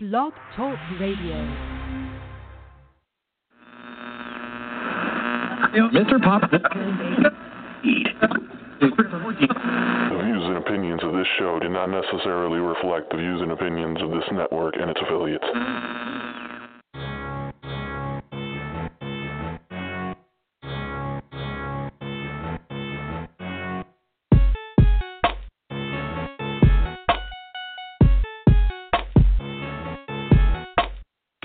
Blog Talk Radio. Mr. Pop. The views and opinions of this show do not necessarily reflect the views and opinions of this network and its affiliates.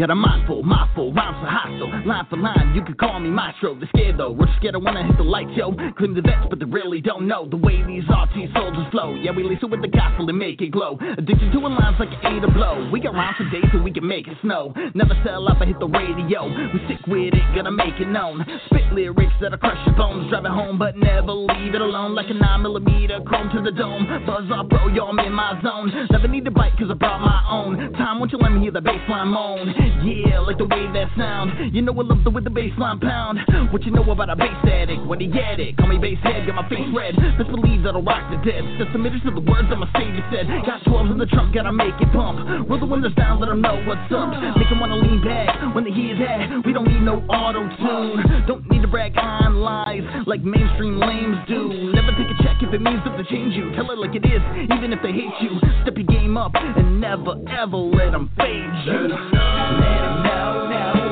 Got a mindful, mindful, rhymes for hostile, line for line. You can call me maestro. They're scared though, we're scared when I hit the lights, yo. Claim the vets, but they really don't know the way these RT soldiers flow. Yeah, we it with the gospel and make it glow. Addicted to a lines like eight a blow. We got rhymes for days so we can make it snow. Never sell up, I hit the radio. We stick with it, gonna make it known. Spit lyrics that'll crush your bones. Drive it home, but never leave it alone. Like a 9 millimeter chrome to the dome. Buzz off, bro, yo, I'm in my zone. Never need to bite, cause I brought my own. Time, won't you let me hear the bassline moan? Yeah, like the way that sound. You know I love the with the bassline pound. What you know about a bass addict? When he get it, call me bass head, got my face red. Best believe that'll rock the dead. Just submitted to the words that my savior said. Got 12s in the trunk, gotta make it pump. Roll the windows down, let them know what's up. Make them wanna lean back when they hear that. We don't need no auto tune. Don't need to brag on lies like mainstream lames do. Never take a check if it means that they change you. Tell it like it is, even if they hate you. Step your game up and never ever let them fade you. Let 'em know now,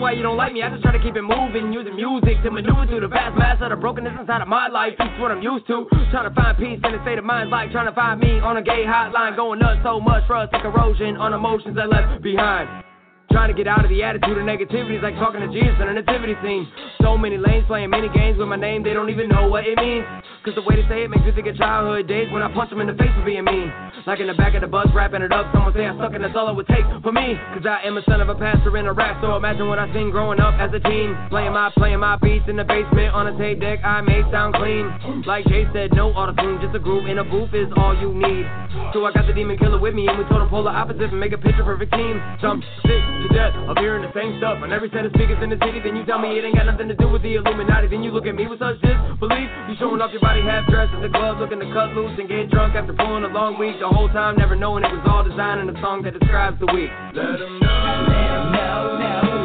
why you don't like me. I just try to keep it moving, using music to maneuver through the vast mass of the brokenness inside of my life. It's what I'm used to. Trying to find peace in a state of mind like trying to find me on a gay hotline. Going up so much us like erosion on emotions I left behind. Trying to get out of the attitude of negativity is like talking to Jesus in a nativity scene. So many lanes playing many games with my name, they don't even know what it means. Cause the way they say it makes me think of childhood days when I punch them in the face for being mean. Like in the back of the bus, wrapping it up. Someone say I suck and that's all it would take for me. Cause I am a son of a pastor in a rap, so imagine what I seen growing up as a teen. Playing my, playing my beats in the basement on a tape deck, I may sound clean. Like Jay said, no auto tune, just a groove in a booth is all you need. So I got the demon killer with me, and we told him polar opposite and make a picture perfect team. I'm sick to death of hearing the same stuff on every set of speakers in the city. Then you tell me it ain't got nothing to do with the Illuminati. Then you look at me with such disbelief. You showing off your body half dressed at the club, looking to cut loose and get drunk after pulling a long week. The whole time never knowing it was all designed in a song that describes the week. Let 'em know. Let 'em know now,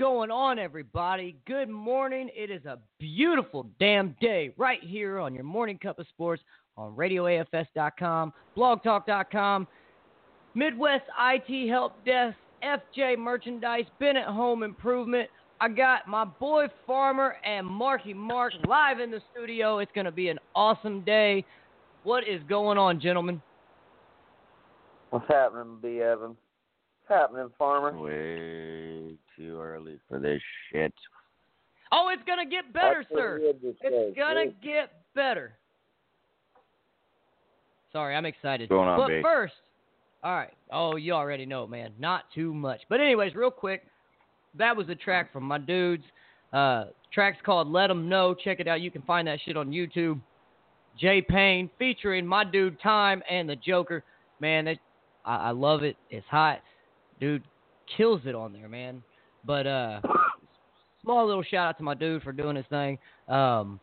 going on, everybody? Good morning. It is a beautiful damn day right here on your morning cup of sports on RadioAFS.com, BlogTalk.com, Midwest IT Help Desk, FJ Merchandise, Bennett Home Improvement. I got my boy Farmer and Marky Mark live in the studio. It's going to be an awesome day. What is going on, gentlemen? What's happening, B. Evan? What's happening, Farmer? Way too early for this shit. Oh, it's going to get better, That's sir. he say, It's gonna see? get better. Sorry, I'm excited. What's going on, but B? first, all right. Oh, you already know, man. Not too much. But anyways, real quick, that was a track from my dudes. Uh, track's called "Let 'Em Know." Check it out. You can find that shit on YouTube. Jay Payne featuring my dude Time and the Joker. Man, that, I, I love it. It's hot. Dude kills it on there, man. But uh, small little shout out to my dude for doing his thing. Um,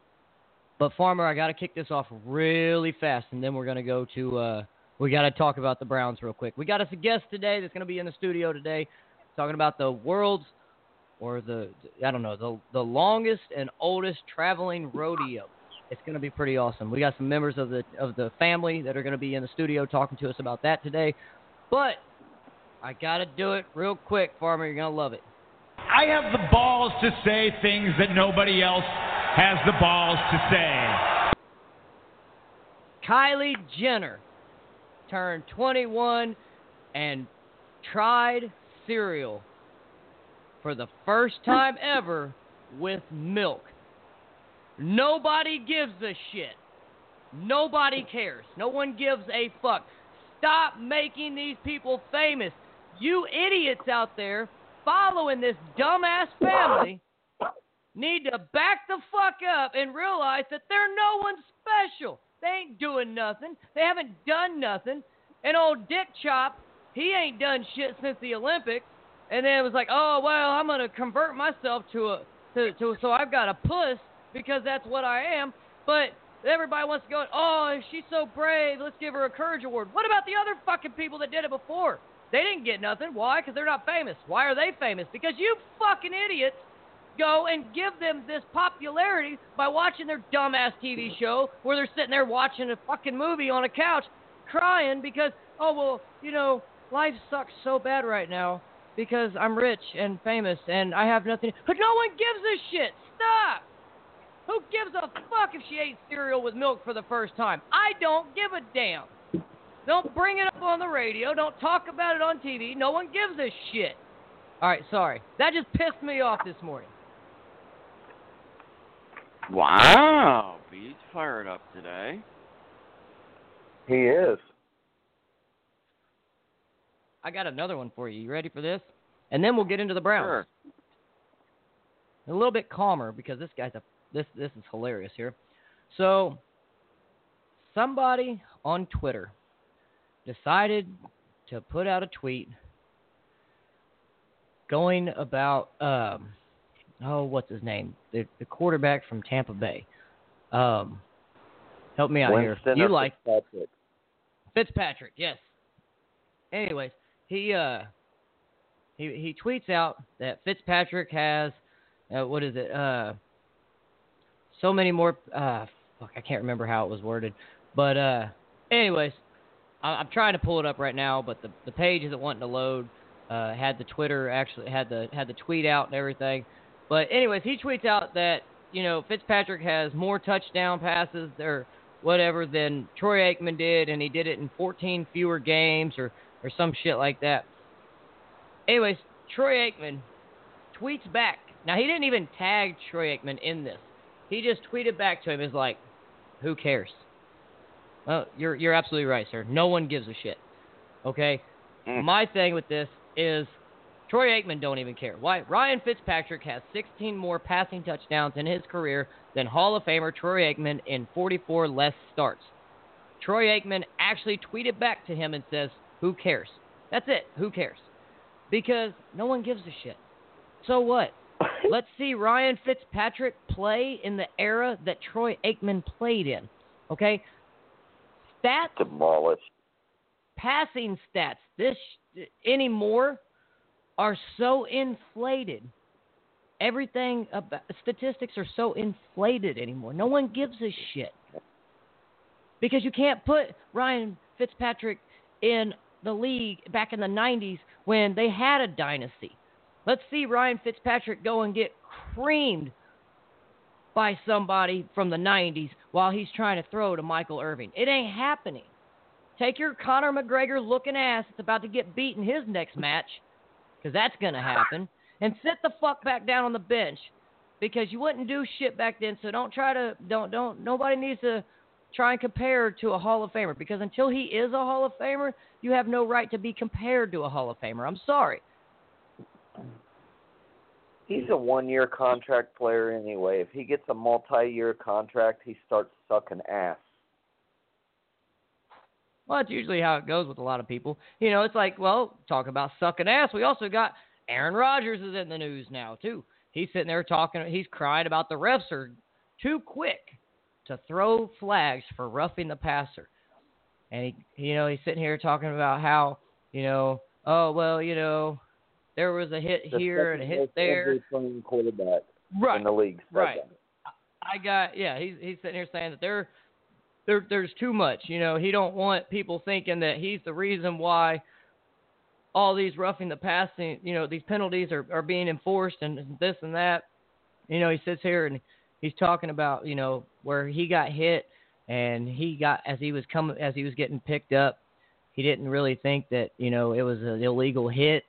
but Farmer, I got to kick this off really fast, and then we're gonna go to. Uh, we got to talk about the Browns real quick. We got us a guest today that's gonna be in the studio today, talking about the world's or the I don't know the the longest and oldest traveling rodeo. It's gonna be pretty awesome. We got some members of the of the family that are gonna be in the studio talking to us about that today. But I gotta do it real quick, Farmer. You're gonna love it. I have the balls to say things that nobody else has the balls to say. Kylie Jenner turned 21 and tried cereal for the first time ever with milk. Nobody gives a shit. Nobody cares. No one gives a fuck. Stop making these people famous. You idiots out there following this dumbass family need to back the fuck up and realize that they're no one special. They ain't doing nothing. They haven't done nothing. And old Dick Chop, he ain't done shit since the Olympics. And then it was like, oh well, I'm gonna convert myself to a to, to so I've got a puss because that's what I am. But everybody wants to go, oh, she's so brave. Let's give her a courage award. What about the other fucking people that did it before? They didn't get nothing. Why? Because they're not famous. Why are they famous? Because you fucking idiots go and give them this popularity by watching their dumbass TV show where they're sitting there watching a fucking movie on a couch crying because, oh, well, you know, life sucks so bad right now because I'm rich and famous and I have nothing. But no one gives a shit. Stop. Who gives a fuck if she ate cereal with milk for the first time? I don't give a damn. Don't bring it up on the radio. Don't talk about it on TV. No one gives a shit. All right, sorry. That just pissed me off this morning. Wow, Beats fired up today. He is. I got another one for you. You ready for this? And then we'll get into the Browns. Sure. A little bit calmer because this guy's a this this is hilarious here. So somebody on Twitter decided to put out a tweet going about um oh what's his name? The the quarterback from Tampa Bay. Um help me out Winston here you like Fitzpatrick? Fitzpatrick yes. Anyways he uh he he tweets out that Fitzpatrick has uh, what is it uh so many more uh fuck I can't remember how it was worded. But uh anyways I'm trying to pull it up right now but the the page isn't wanting to load. Uh had the Twitter actually had the had the tweet out and everything. But anyways he tweets out that you know Fitzpatrick has more touchdown passes or whatever than Troy Aikman did and he did it in 14 fewer games or or some shit like that. Anyways Troy Aikman tweets back. Now he didn't even tag Troy Aikman in this. He just tweeted back to him. Is like, "Who cares?" Well, you're you're absolutely right, sir. No one gives a shit. Okay. Mm. My thing with this is Troy Aikman don't even care. Why? Ryan Fitzpatrick has 16 more passing touchdowns in his career than Hall of Famer Troy Aikman in 44 less starts. Troy Aikman actually tweeted back to him and says, "Who cares?" That's it. Who cares? Because no one gives a shit. So what? Let's see Ryan Fitzpatrick play in the era that Troy Aikman played in. Okay? Stats, Demolished. passing stats, this anymore are so inflated. Everything about statistics are so inflated anymore. No one gives a shit. Because you can't put Ryan Fitzpatrick in the league back in the 90s when they had a dynasty. Let's see Ryan Fitzpatrick go and get creamed by somebody from the 90s while he's trying to throw to Michael Irvin. It ain't happening. Take your Conor McGregor looking ass that's about to get beat in his next match, because that's going to happen, and sit the fuck back down on the bench because you wouldn't do shit back then. So don't try to, don't, don't, nobody needs to try and compare to a Hall of Famer because until he is a Hall of Famer, you have no right to be compared to a Hall of Famer. I'm sorry. He's a one-year contract player anyway. If he gets a multi-year contract, he starts sucking ass. Well, that's usually how it goes with a lot of people. You know, it's like, well, talk about sucking ass. We also got Aaron Rodgers is in the news now too. He's sitting there talking. He's crying about the refs are too quick to throw flags for roughing the passer, and he, you know, he's sitting here talking about how, you know, oh well, you know, there was a hit The here and a hit there. every playing quarterback Right. in the league. Right. that. I got yeah. He's he's sitting here saying that there, there there's too much. You know, he don't want people thinking that he's the reason why all these roughing the passing. You know, these penalties are are being enforced and this and that. You know, he sits here and he's talking about you know where he got hit and he got as he was coming as he was getting picked up, he didn't really think that you know it was an illegal hit,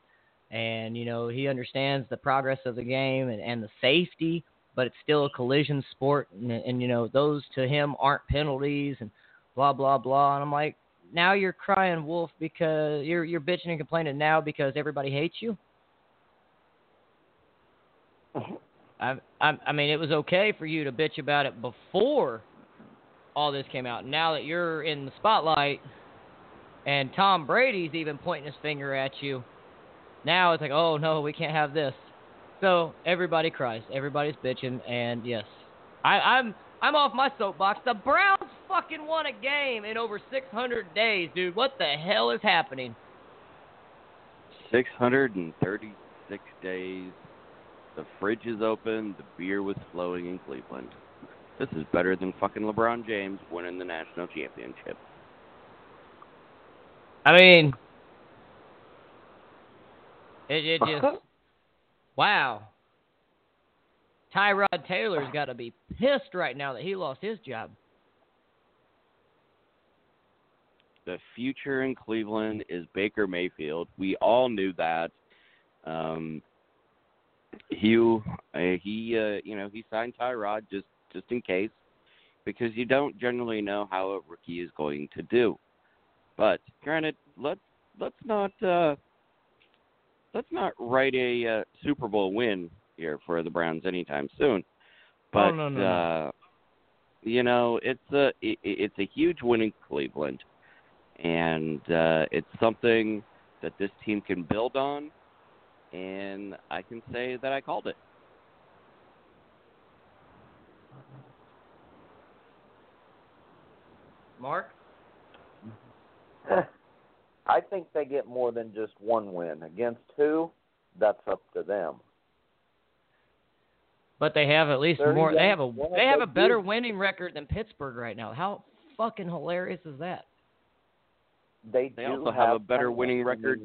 and you know he understands the progress of the game and, and the safety, but it's still a collision sport, and, and you know those to him aren't penalties and blah blah blah. And I'm like, now you're crying wolf because you're you're bitching and complaining now because everybody hates you. Mm-hmm. I, I I mean, it was okay for you to bitch about it before all this came out. Now that you're in the spotlight, and Tom Brady's even pointing his finger at you, now it's like, oh no, we can't have this. So everybody cries, everybody's bitching, and yes, I, I'm I'm off my soapbox. The Browns fucking won a game in over 600 days, dude. What the hell is happening? 636 days. The fridge is open. The beer was flowing in Cleveland. This is better than fucking LeBron James winning the national championship. I mean, it, it just wow. Tyrod Taylor's got to be pissed right now that he lost his job. The future in Cleveland is Baker Mayfield. We all knew that. Um, he, uh, he, uh, you know, he signed Tyrod just just in case, because you don't generally know how a rookie is going to do. But granted, let's let's not uh, let's not write a uh, Super Bowl win here for the Browns anytime soon. But oh, no, no, uh, you know, it's a it, it's a huge win in Cleveland, and uh, it's something that this team can build on. And I can say that I called it. Mark? I think they get more than just one win. Against who? That's up to them. But they have at least more. They have a they have a better winning record than Pittsburgh right now. How fucking hilarious is that? They, They do also have a better winning I record.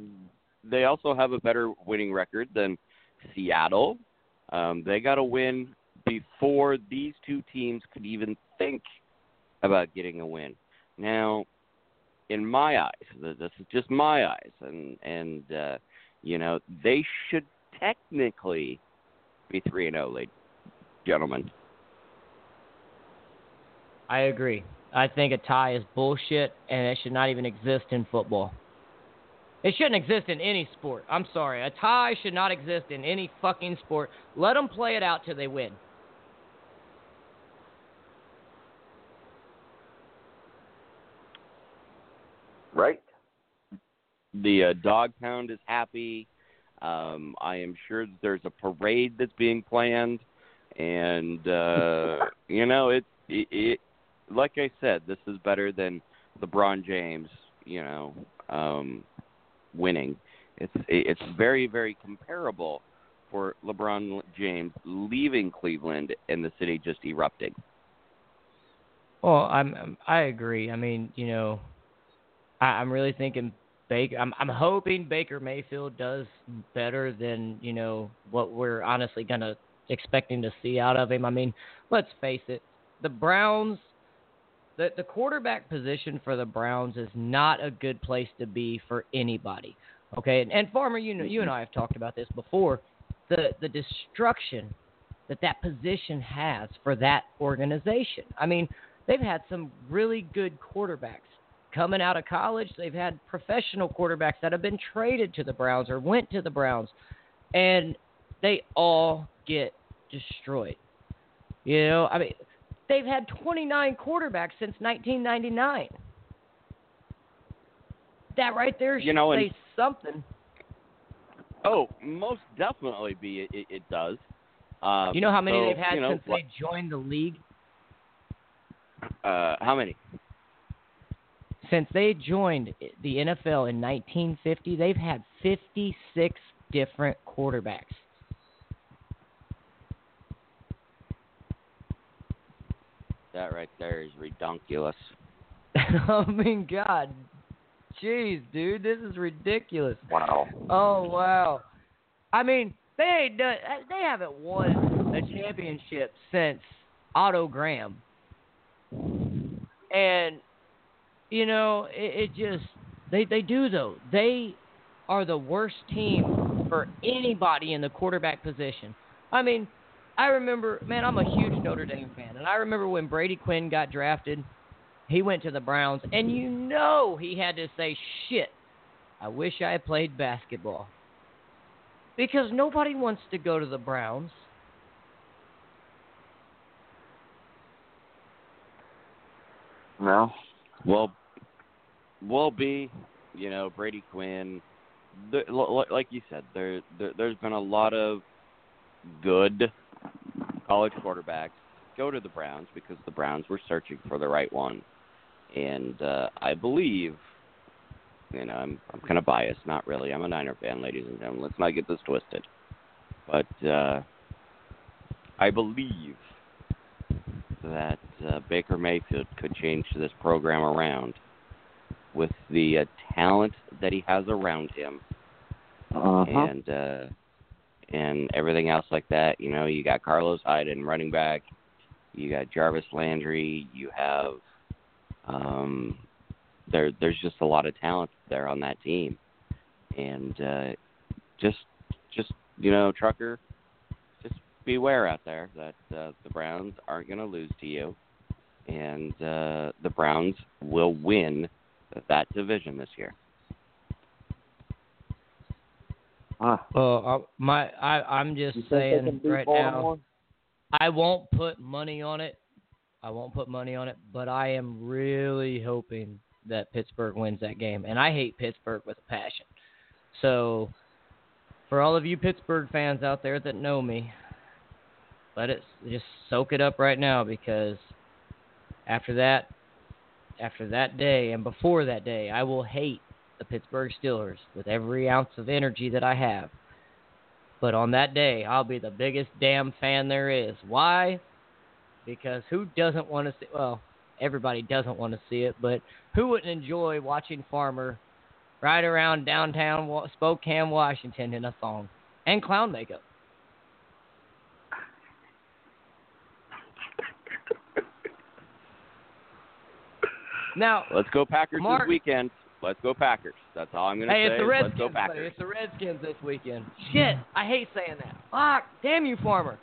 They also have a better winning record than Seattle. Um, they got a win before these two teams could even think about getting a win. Now, in my eyes, this is just my eyes, and and uh, you know they should technically be three and zero, ladies, gentlemen. I agree. I think a tie is bullshit, and it should not even exist in football. It shouldn't exist in any sport. I'm sorry. A tie should not exist in any fucking sport. Let them play it out till they win. Right? The uh, dog pound is happy. Um, I am sure that there's a parade that's being planned, and uh, you know it, it. It like I said, this is better than LeBron James. You know, um, winning. It's it's very very comparable for LeBron James leaving Cleveland and the city just erupting. Well, I'm, I'm I agree. I mean, you know, I, I'm really thinking Baker. I'm I'm hoping Baker Mayfield does better than you know what we're honestly gonna expecting to see out of him. I mean, let's face it, the Browns. The, the quarterback position for the Browns is not a good place to be for anybody. Okay, and, and Farmer, you know, you and I have talked about this before. The the destruction that that position has for that organization. I mean, they've had some really good quarterbacks coming out of college. They've had professional quarterbacks that have been traded to the Browns or went to the Browns, and they all get destroyed. You know, I mean, they've had 29 quarterbacks since 1999. That right there should You know, say something. Oh, most definitely, be it, it, it does. Um, You know how many so, they've had you know, since they joined the league? Uh, how many? Since they joined the NFL in 1950, they've had 56 different quarterbacks. That right there is redonkulous. I oh, mean, God, jeez, dude, this is ridiculous. Wow. Oh wow. I mean, they ain't done. Uh, they haven't won a championship since Otto Graham. And you know, it, it just they they do though. They are the worst team for anybody in the quarterback position. I mean, I remember, man, I'm a huge Notre Dame fan, and I remember when Brady Quinn got drafted, he went to the Browns, and you know he had to say, "Shit, I wish I had played basketball," because nobody wants to go to the Browns. No. Well, will be, you know, Brady Quinn. The, like you said, there, there there's been a lot of good college quarterbacks go to the Browns because the Browns were searching for the right one, and uh, I believe, you know, I'm I'm kind of biased, not really. I'm a Niner fan, ladies and gentlemen. Let's not get this twisted, but uh, I believe that uh, Baker Mayfield could change this program around with the uh, talent that he has around him Uh-huh. and uh and everything else like that. You know, you got Carlos Hyde in running back, you got Jarvis Landry, you have um there there's just a lot of talent there on that team. And uh just just you know, trucker, just beware out there that uh, the Browns aren't going to lose to you and uh the Browns will win that division this year. Huh. Well, uh, my I I'm just You think they can saying right now. Baltimore? I won't put money on it. I won't put money on it, but I am really hoping that Pittsburgh wins that game. And I hate Pittsburgh with a passion. So, for all of you Pittsburgh fans out there that know me, let it just soak it up right now because after that, after that day and before that day, I will hate the Pittsburgh Steelers with every ounce of energy that I have. But on that day, I'll be the biggest damn fan there is. Why? Because who doesn't want to see? Well, everybody doesn't want to see it, but who wouldn't enjoy watching Farmer ride around downtown Spokane, Washington in a thong and clown makeup? Now, Let's go Packers Mark- this weekend. Let's go Packers. That's all I'm going to Hey, say. it's the Let's Redskins. go buddy. Packers. It's the Redskins this weekend. Shit, I hate saying that. Fuck, damn you, Farmer.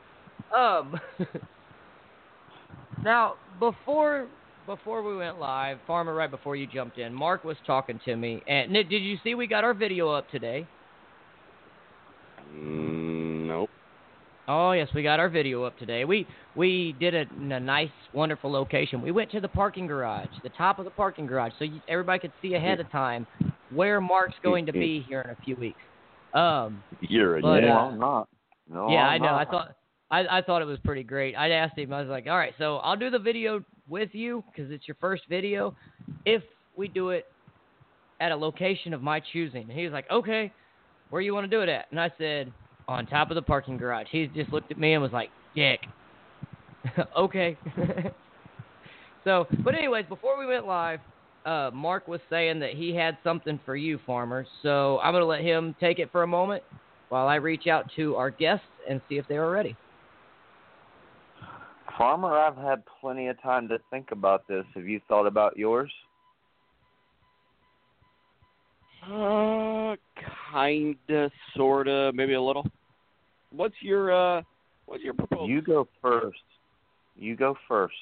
Um, now before before we went live, Farmer, right before you jumped in, Mark was talking to me, and did you see we got our video up today? Mm. Oh yes, we got our video up today. We we did it in a nice, wonderful location. We went to the parking garage, the top of the parking garage, so you, everybody could see ahead of time where Mark's going to be here in a few weeks. Um, You're a But, no, uh, I'm not. No, yeah, I'm I know. I thought I, I thought it was pretty great. I asked him. I was like, "All right, so I'll do the video with you because it's your first video. If we do it at a location of my choosing," and he was like, "Okay, where you want to do it at?" And I said, "On top of the parking garage." He just looked at me and was like, "Dick." okay. so, but anyways, before we went live, uh, Mark was saying that he had something for you, farmer. So I'm gonna let him take it for a moment while I reach out to our guests and see if they are ready. Farmer, I've had plenty of time to think about this. Have you thought about yours? Uh, kinda, sorta, maybe a little. What's your uh, what's your proposal? You go first. You go first.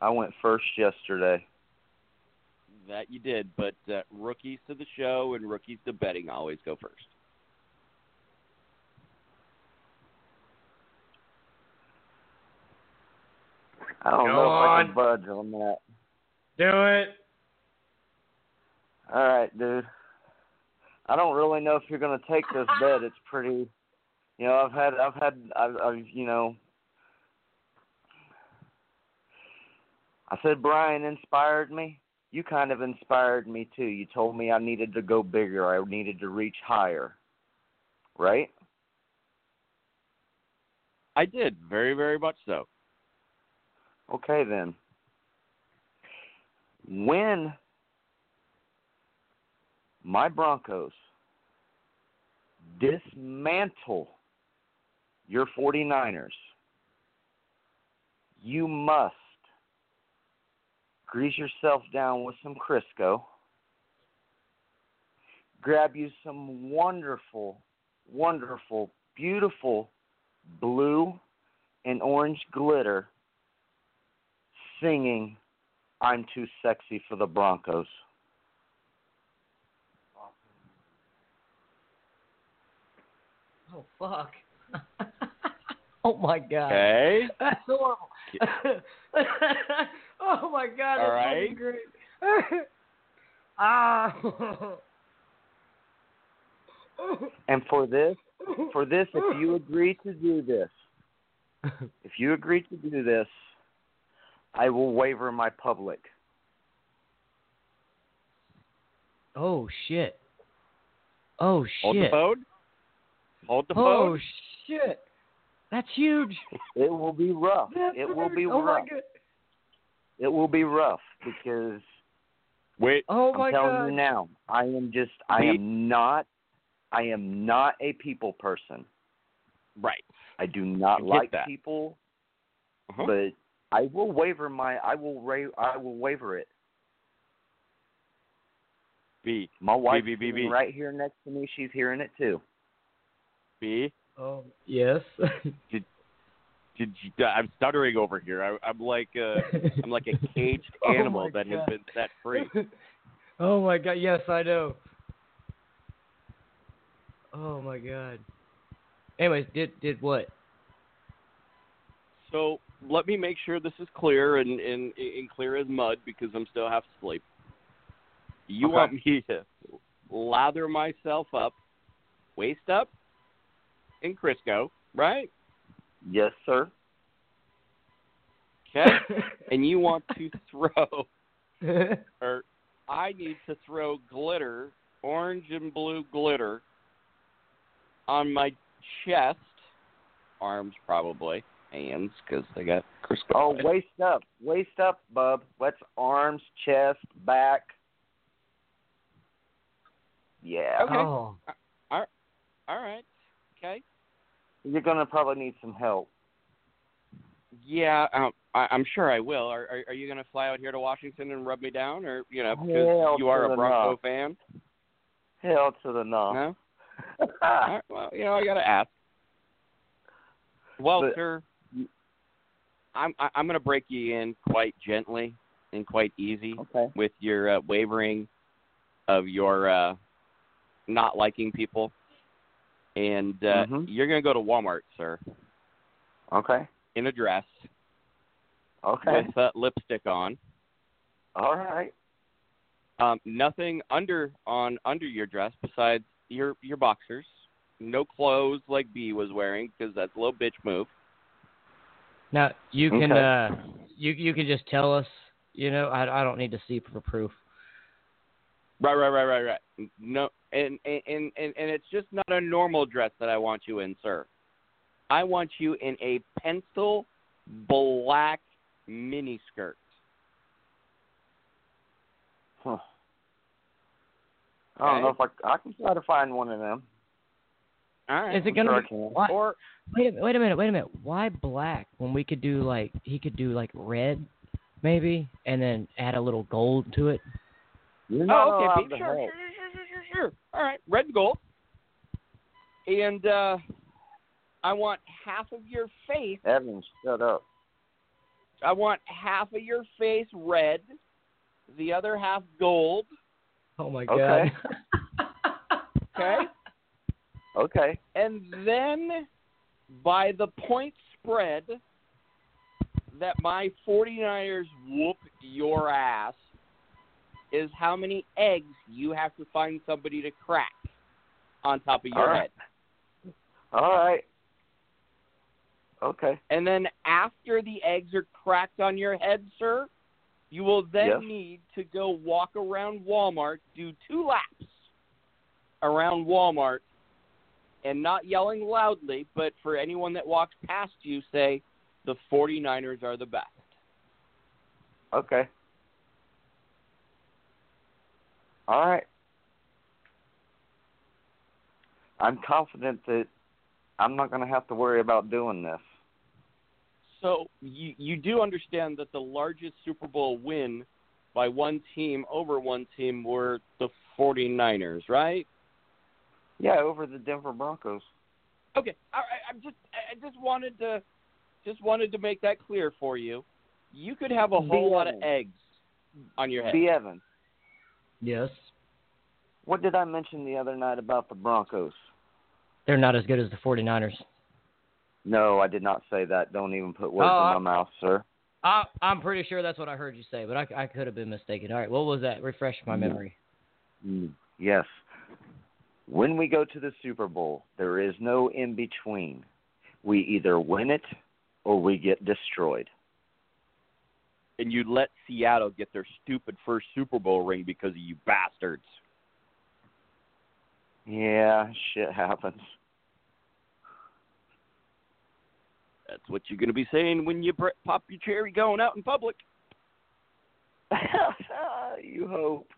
I went first yesterday. That you did, but uh, rookies to the show and rookies to betting always go first. I don't Go know if I can budge on that. Do it. All right, dude. I don't really know if you're gonna take this bet. It's pretty. You know, I've had, I've had, I've, I've, you know. I said Brian inspired me. You kind of inspired me too. You told me I needed to go bigger. I needed to reach higher. Right? I did very, very much so. Okay then. When my Broncos dismantle your 49ers, you must grease yourself down with some Crisco. Grab you some wonderful, wonderful, beautiful blue and orange glitter singing I'm Too Sexy for the Broncos. Oh fuck. oh my god. Okay. That's horrible. oh my god, that's All right. great. ah. And for this, for this, if you agree to do this, if you agree to do this, I will waiver my public. oh shit. Oh shit. Hold the phone. Hold the phone. Oh phone. shit. That's huge. It will be rough. That's It will be huge. oh rough. my god. It will be rough because Wait. Oh I'm my telling god. you now, I am just I am not I am not a people person. Right. I do not I like that. people, Uh-huh. but I will waver my I will ra- I will waiver it. B. My wife's B, B, B, sitting B. right here next to me. She's hearing it too. B. Oh yes. Did you, I'm stuttering over here. I, I'm like uh, I'm like a caged Oh animal my that has been set free. oh my god, yes, I know. Oh my god. Anyways, did did what? So let me make sure this is clear and, and, and clear as mud because I'm still half asleep. You Okay. want me to lather myself up, waist up, in Crisco, right? Yes, sir. Okay. and you want to throw, or I need to throw glitter, orange and blue glitter, on my chest, arms probably, hands because they got Crisco. Oh, on waist up, waist up, bub. That's arms, chest, back. Yeah, Okay. Oh. All right. Okay. You're gonna probably need some help. Yeah, um, I, I'm sure I will. Are, are, are you going to fly out here to Washington and rub me down, or you know, because Hell you are a Bronco no. fan? Hell to the no. No. Right, well, you know, I got to ask. Well, But- sir, I'm I- I'm going to break you in quite gently and quite easy okay. with your uh, wavering of your uh, not liking people, and uh, Mhm. you're going to go to Walmart, sir, Okay. in a dress Okay. with uh, lipstick on. All right. Um, nothing under on under your dress besides your your boxers. No clothes like B was wearing because that's a little bitch move. Now you can Okay. uh you you can just tell us, you know, I I don't need to see for proof. Right, right, right, right, right. No, and and and and and it's just not a normal dress that I want you in, sir. I want you in a pencil black mini skirt. Huh. I don't know if I I can try to find one of them. All right. Is it gonna sure be I why, Or wait a minute, wait a minute, wait a minute. Why black when we could do like he could do like red maybe and then add a little gold to it? You're oh, not oh, okay, allowed to sure, sure, help. sure, sure, sure, sure. All right, red and gold. And uh I want half of your face Evans, shut up. I want half of your face red, the other half gold. Oh my god. Okay. Okay? Okay. and then by the point spread that my 49ers whoop your ass is how many eggs you have to find somebody to crack on top of your All right. head. All right. Okay. And then after the eggs are cracked on your head, sir, you will then Yes. need to go walk around Walmart, do two laps around Walmart, and not yelling loudly, but for anyone that walks past you, say, the 49ers are the best. Okay. All right. I'm confident that I'm not going to have to worry about doing this. So you, you do understand that the largest Super Bowl win by one team over one team were the 49ers, right? Yeah, over the Denver Broncos. Okay, all right. I'm just I just wanted to just wanted to make that clear for you. You could have a whole lot of eggs on your head. B. Evans. Yes. What did I mention the other night about the Broncos? They're not as good as the 49ers. No, I did not say that. Don't even put words Oh, in my mouth, sir. I, I'm pretty sure that's what I heard you say, but I, I could have been mistaken. All right, what was that? Refresh my memory. Mm, Yes. When we go to the Super Bowl, there is no in between. We either win it or we get destroyed. And you let Seattle get their stupid first Super Bowl ring because of you bastards. Yeah, shit happens. That's what you're going to be saying when you pr- pop your cherry going out in public. you hope.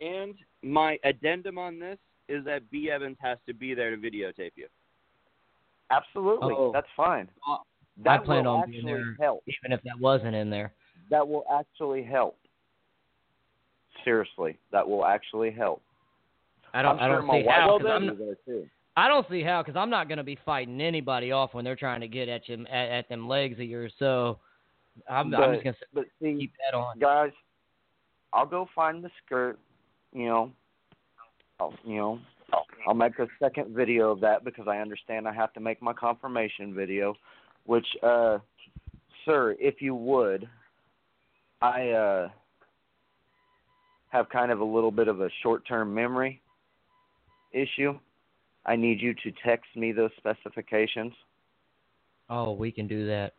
And my addendum on this is that B. Evans has to be there to videotape you. Absolutely. Oh. That's fine. Uh, I That planned will on being there, help. even if that wasn't in there. That will actually help. Seriously, that will actually help. I don't. I'm I don't my see how. will 'cause I'm be not, there too. I don't see how because I'm not going to be fighting anybody off when they're trying to get at you at, at them legs of yours. So I'm, I'm just going to keep that on. guys, I'll go find the skirt. You know, I'll, you know, I'll make a second video of that because I understand I have to make my confirmation video. Which, uh, sir, if you would, I uh have kind of a little bit of a short-term memory issue. I need you to text me those specifications. Oh, we can do that.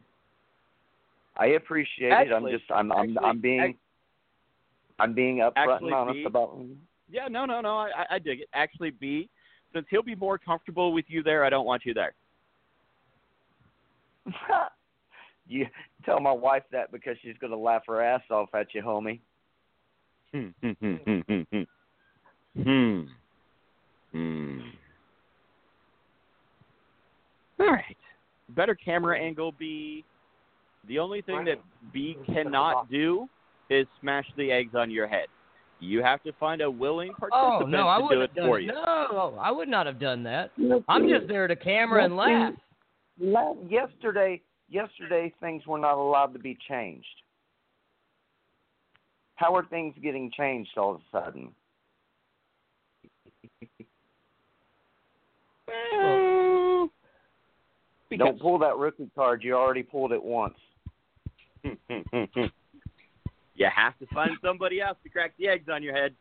I appreciate it. I'm just I'm I'm actually, I'm being ac- I'm being upfront and honest B- about yeah, no, no, no. I, I dig it. Actually, B, since he'll be more comfortable with you there, I don't want you there. you tell my wife that because she's going to laugh her ass off at you, homie. Hmm, hmm, hmm, hmm, hmm, hmm. Hmm. All right. Better camera angle, B. The only thing that B cannot do is smash the eggs on your head. You have to find a willing Oh participant no, I to do it done for you. No, I would not have done that. I'm just there to camera and laugh. Yesterday, yesterday things were not allowed to be changed. How are things getting changed all of a sudden? Well, Don't pull that rookie card. You already pulled it once. you have to find somebody else to crack the eggs on your head.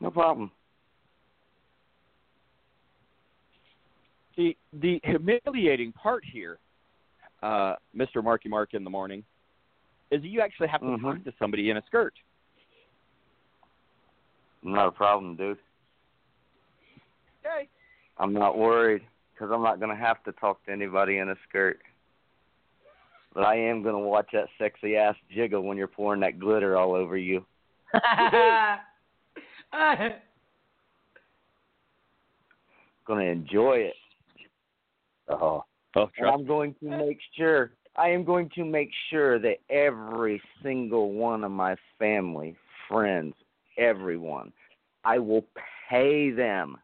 No problem. See, the humiliating part here, uh, Mr. Marky Mark in the morning, is you actually have to Mhm. talk to somebody in a skirt. Not a problem, dude. Okay. I'm not worried because I'm not going to have to talk to anybody in a skirt. But I am going to watch that sexy ass jiggle when you're pouring that glitter all over you. Going to enjoy it. Oh, Oh, and I'm going to make sure. I am going to make sure that every single one of my family, friends, everyone, I will pay them,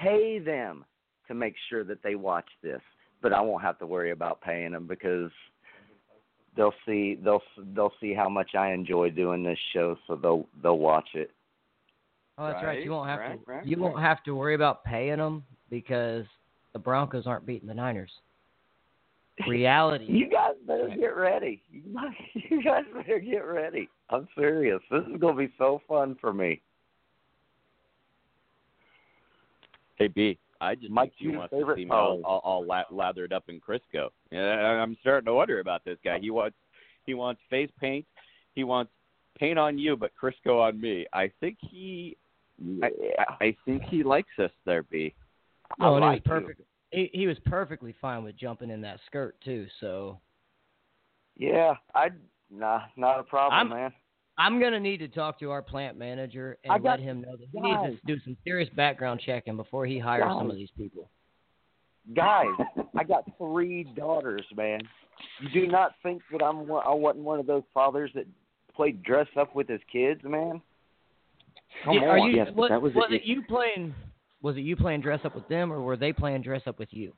pay them to make sure that they watch this. But I won't have to worry about paying them because they'll see they'll they'll see how much I enjoy doing this show, so they'll they'll watch it. Oh, that's right. You won't have right, to. right, you won't have to worry about paying them because the Broncos aren't beating the Niners. Reality. You guys better get ready. You guys better get ready. I'm serious. This is gonna be so fun for me. Hey B, I just My think you two want to favorite see me all, colors. all, all la- lathered up in Crisco. Yeah, I'm starting to wonder about this guy. He wants he wants face paint. He wants paint on you, but Crisco on me. I think he I, I, I think he likes us there, B. Oh, and I like he was perfect. He, he was perfectly fine with jumping in that skirt too. So Yeah, I nah, not a problem, I'm- man. I'm gonna need to talk to our plant manager and I got- let him know that he guys. needs to do some serious background checking before he hires some of these people. Guys, I got three daughters, man. You do not think that I'm I wasn't one of those fathers that played dress up with his kids, man? Come Yeah, on. are you? Yes, but was, that was was it. it you playing? Was it you playing dress up with them, or were they playing dress up with you?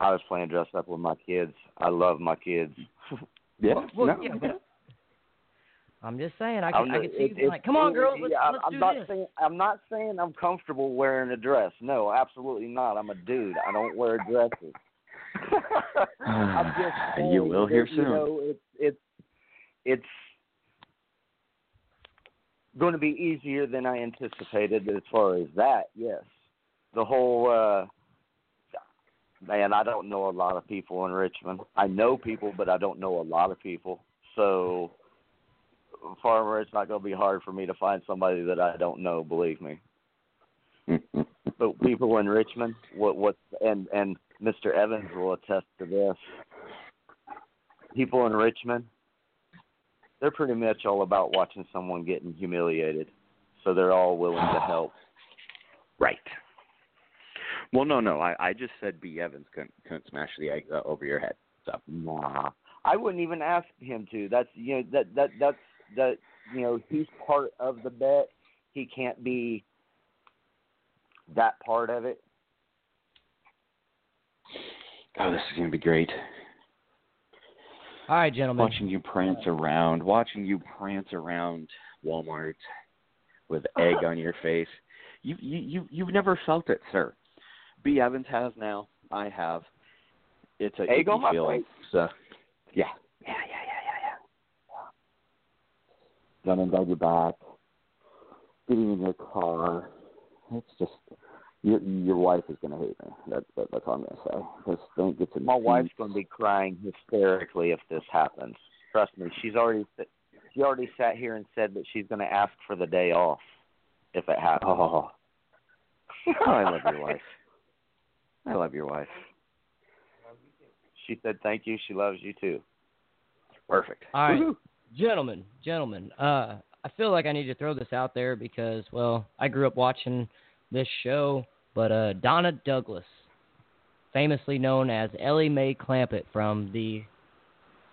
I was playing dress up with my kids. I love my kids. Yeah. Well, no, yeah, but I'm just saying. I can, I can see it- like, come on, girls, let's, yeah, let's I'm do not this. saying I'm not saying I'm comfortable wearing a dress. No, absolutely not. I'm a dude. I don't wear dresses. I'm just saying You will hear that, you soon. know, it's it's it's going to be easier than I anticipated as far as that. Yes, the whole uh man. I don't know a lot of people in Richmond. I know people, but I don't know a lot of people. So, farmer, it's not going to be hard for me to find somebody that I don't know. Believe me. But people in Richmond, what what and and Mr. Evans will attest to this. People in Richmond, they're pretty much all about watching someone getting humiliated, so they're all willing to help. Right. Well, no, no. I, I just said B. Evans couldn't, couldn't smash the egg uh, over your head. So Nah, I wouldn't even ask him to. That's you know that that that's that you know he's part of the bet. He can't be that part of it. Oh, this is gonna be great. All right, gentlemen. Watching you prance around, watching you prance around Walmart with egg on your face. You you you you've never felt it, sir. B. Evans has now. I have. It's a Egg on my feeling. face? So, yeah, yeah, yeah. Running down your back, getting in your car. It's just your your wife is gonna hate me. That, that that's all I'm gonna say. This thing gets in My the wife's going to be crying hysterically if this happens. Trust me, she's already she already sat here and said that she's going to ask for the day off if it happens. Oh, oh, I love your wife. I love your wife. She said thank you. She loves you too. Perfect. All right, Woohoo. Gentlemen, gentlemen. Uh, I feel like I need to throw this out there because, well, I grew up watching this show, but uh, Donna Douglas, famously known as Ellie Mae Clampett from the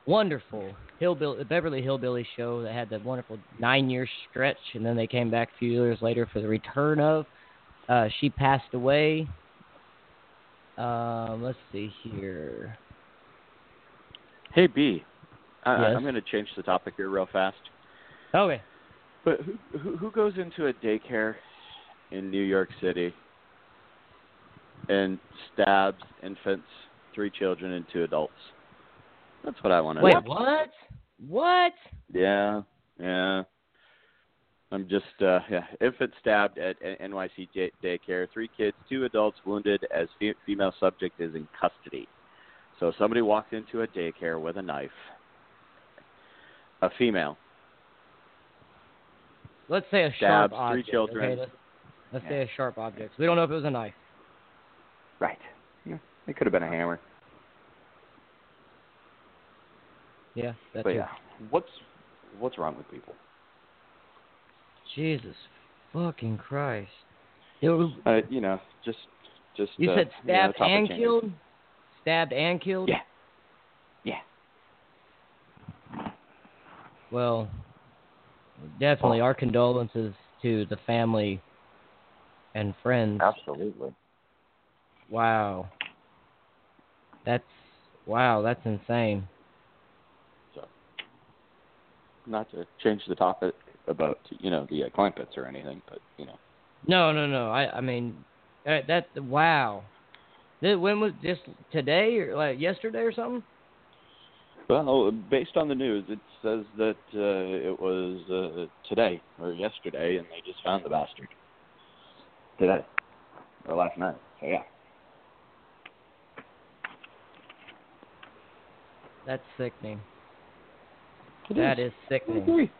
wonderful Hillbilly, Beverly Hillbilly show that had that wonderful nine-year stretch, and then they came back a few years later for the return of. Uh, she passed away. Um, let's see here. Hey B, I, Yes? I'm going to change the topic here real fast. Okay. But who, who who goes into a daycare in New York City and stabs infants, three children, and two adults? That's what I want to Wait, know. what? What? Yeah, yeah. I'm just uh yeah. Infant stabbed at NYC day- daycare. Three kids, two adults wounded as fe- female subject is in custody. So somebody walked into a daycare with a knife. A female. Let's say a sharp Stabs three object. children. Okay, let's, let's say a sharp object. We don't know if it was a knife. Right. Yeah. It could have been a hammer. Yeah, that's but it. yeah. What's what's wrong with people? Jesus fucking Christ. It was, Uh, you know, just just you uh, said you know, stabbed and changes. killed? Stabbed and killed? Yeah. Yeah. Well, definitely our condolences to the family and friends. Absolutely. Wow. That's wow, that's insane. So, not to change the topic about you know the uh, Clampetts or anything, but you know. No, no, no. I I mean that wow. When was just today or like yesterday or something? Well, based on the news, it says that uh, it was uh, today or yesterday, and they just found the bastard today or last night. So yeah. That's sickening. It That is. is sickening. agree.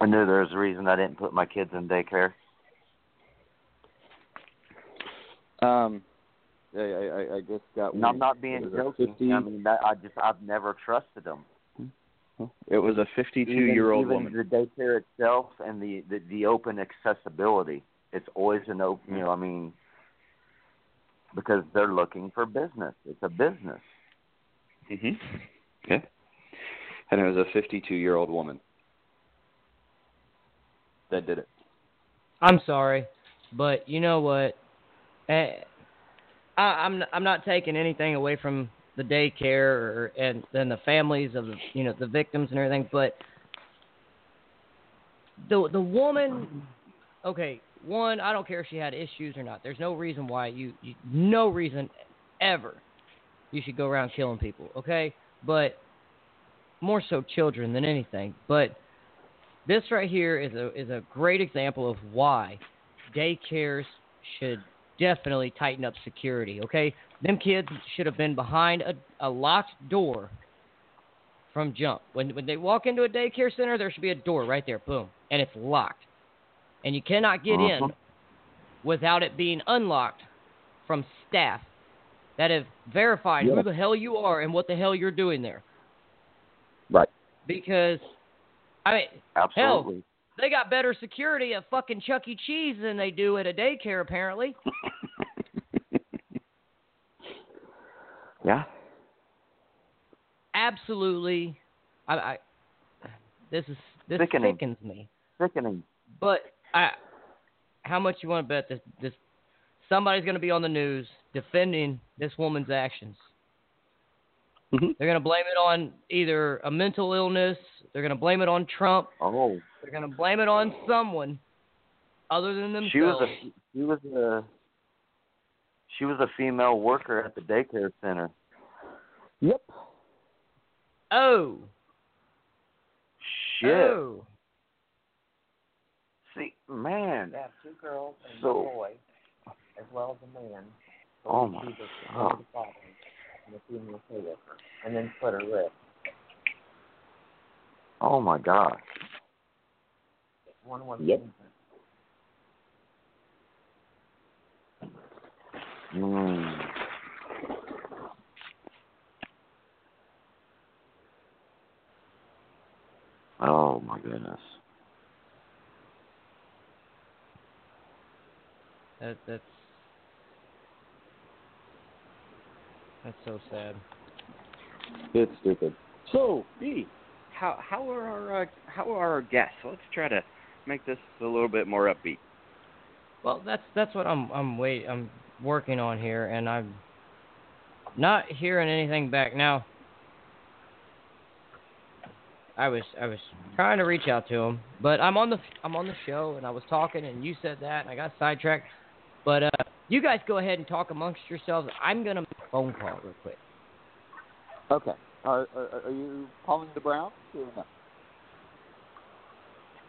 I knew there was a reason I didn't put my kids in daycare. Um, I, I, I just got. And I'm not being was joking. 50 I mean, that, I just I've never trusted them. It was a 52-year-old even, woman. The daycare itself and the, the the open accessibility. It's always an open. You know, I mean, because they're looking for business. It's a business. Mhm. Yeah. And it was a 52-year-old woman that did it. I'm sorry, but you know what? Eh, I, I'm I'm not taking anything away from the daycare or and and the families of the you know the victims and everything, but the the woman, okay, one I don't care if she had issues or not. There's no reason why you, you no reason ever you should go around killing people, okay? But more so children than anything. But this right here is a is a great example of why daycares should definitely tighten up security. Okay, them kids should have been behind a, a locked door from jump. When when they walk into a daycare center, there should be a door right there, boom, and it's locked, and you cannot get Uh-huh. in without it being unlocked from staff that have verified Yeah. who the hell you are and what the hell you're doing there. Right. Because, I mean, Absolutely. They got better security at fucking Chuck E. Cheese than they do at a daycare, apparently. Yeah. Absolutely. I, I this is this Sickening. sickens me. Sickening. But I, how much you want to bet this this somebody's going to be on the news defending this woman's actions? Mhm. They're going to blame it on either a mental illness. They're going to blame it on Trump. Oh, They're going to blame it on someone other than themselves. she was a she was a she was a female worker at the daycare center. Yep. oh, Shit. oh. See, man. They have two girls and So- a boy, as well as a man. So Oh my God. The father and the female co-worker, and then split her wrist. Oh my God. One was Yep. infant. Mm. Oh my goodness. That that's that's so sad. It's stupid. So, B, how how are our uh, how are our guests? Let's try to make this a little bit more upbeat. Well, that's that's what I'm I'm wait I'm working on here, and I'm not hearing anything back now. I was I was trying to reach out to him, but I'm on the I'm on the show, and I was talking, and you said that, and I got sidetracked. But uh, you guys go ahead and talk amongst yourselves. I'm gonna make a phone call real quick. Okay. Are, are, are you calling the Browns or no?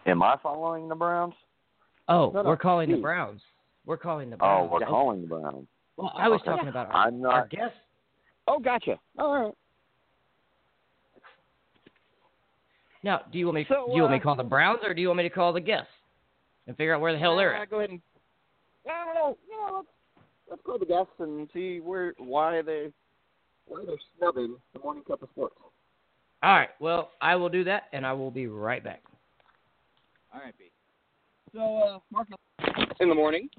Am I following the Browns? Oh, No, no, we're calling the. Browns. We're calling the Browns. Oh, we're calling the Browns. Well, I was Okay. talking about our, I'm our not. guests. Oh, gotcha. All right. Now, do you want me? So, do you want me uh, to call the Browns, or do you want me to call the guests and figure out where the hell they're Uh, at? Go ahead and. I don't know. Yeah, let's let's go to the guests and see where why they why they're snubbing the morning cup of sports. All right. Well, I will do that, and I will be right back. All right, B. So, uh, Mark, in the morning,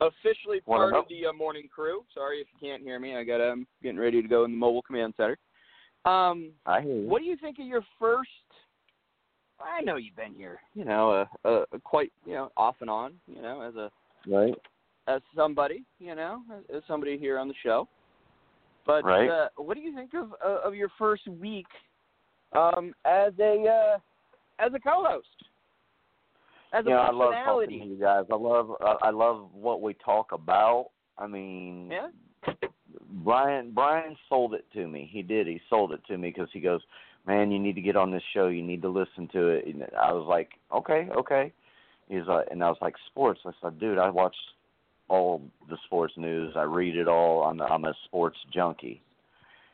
officially part of the uh, morning crew. Sorry if you can't hear me. I got um getting ready to go in the mobile command center. Um, I hear you. what do you think of your first? I know you've been here, you know, uh, uh, quite, you know, off and on, you know, as a Right. as somebody, you know, as, as somebody here on the show. But Right. uh, what do you think of uh, of your first week um, as a uh, as a co-host? As a Yeah, I love talking to you guys. I love uh, I love what we talk about. I mean, Yeah. Brian Brian sold it to me. He did. He sold it to me because he goes, "Man, you need to get on this show. You need to listen to it." And I was like, "Okay, okay." He's like, and I was like, "Sports." I said, "Dude, I watch all the sports news. I read it all. I'm I'm a sports junkie."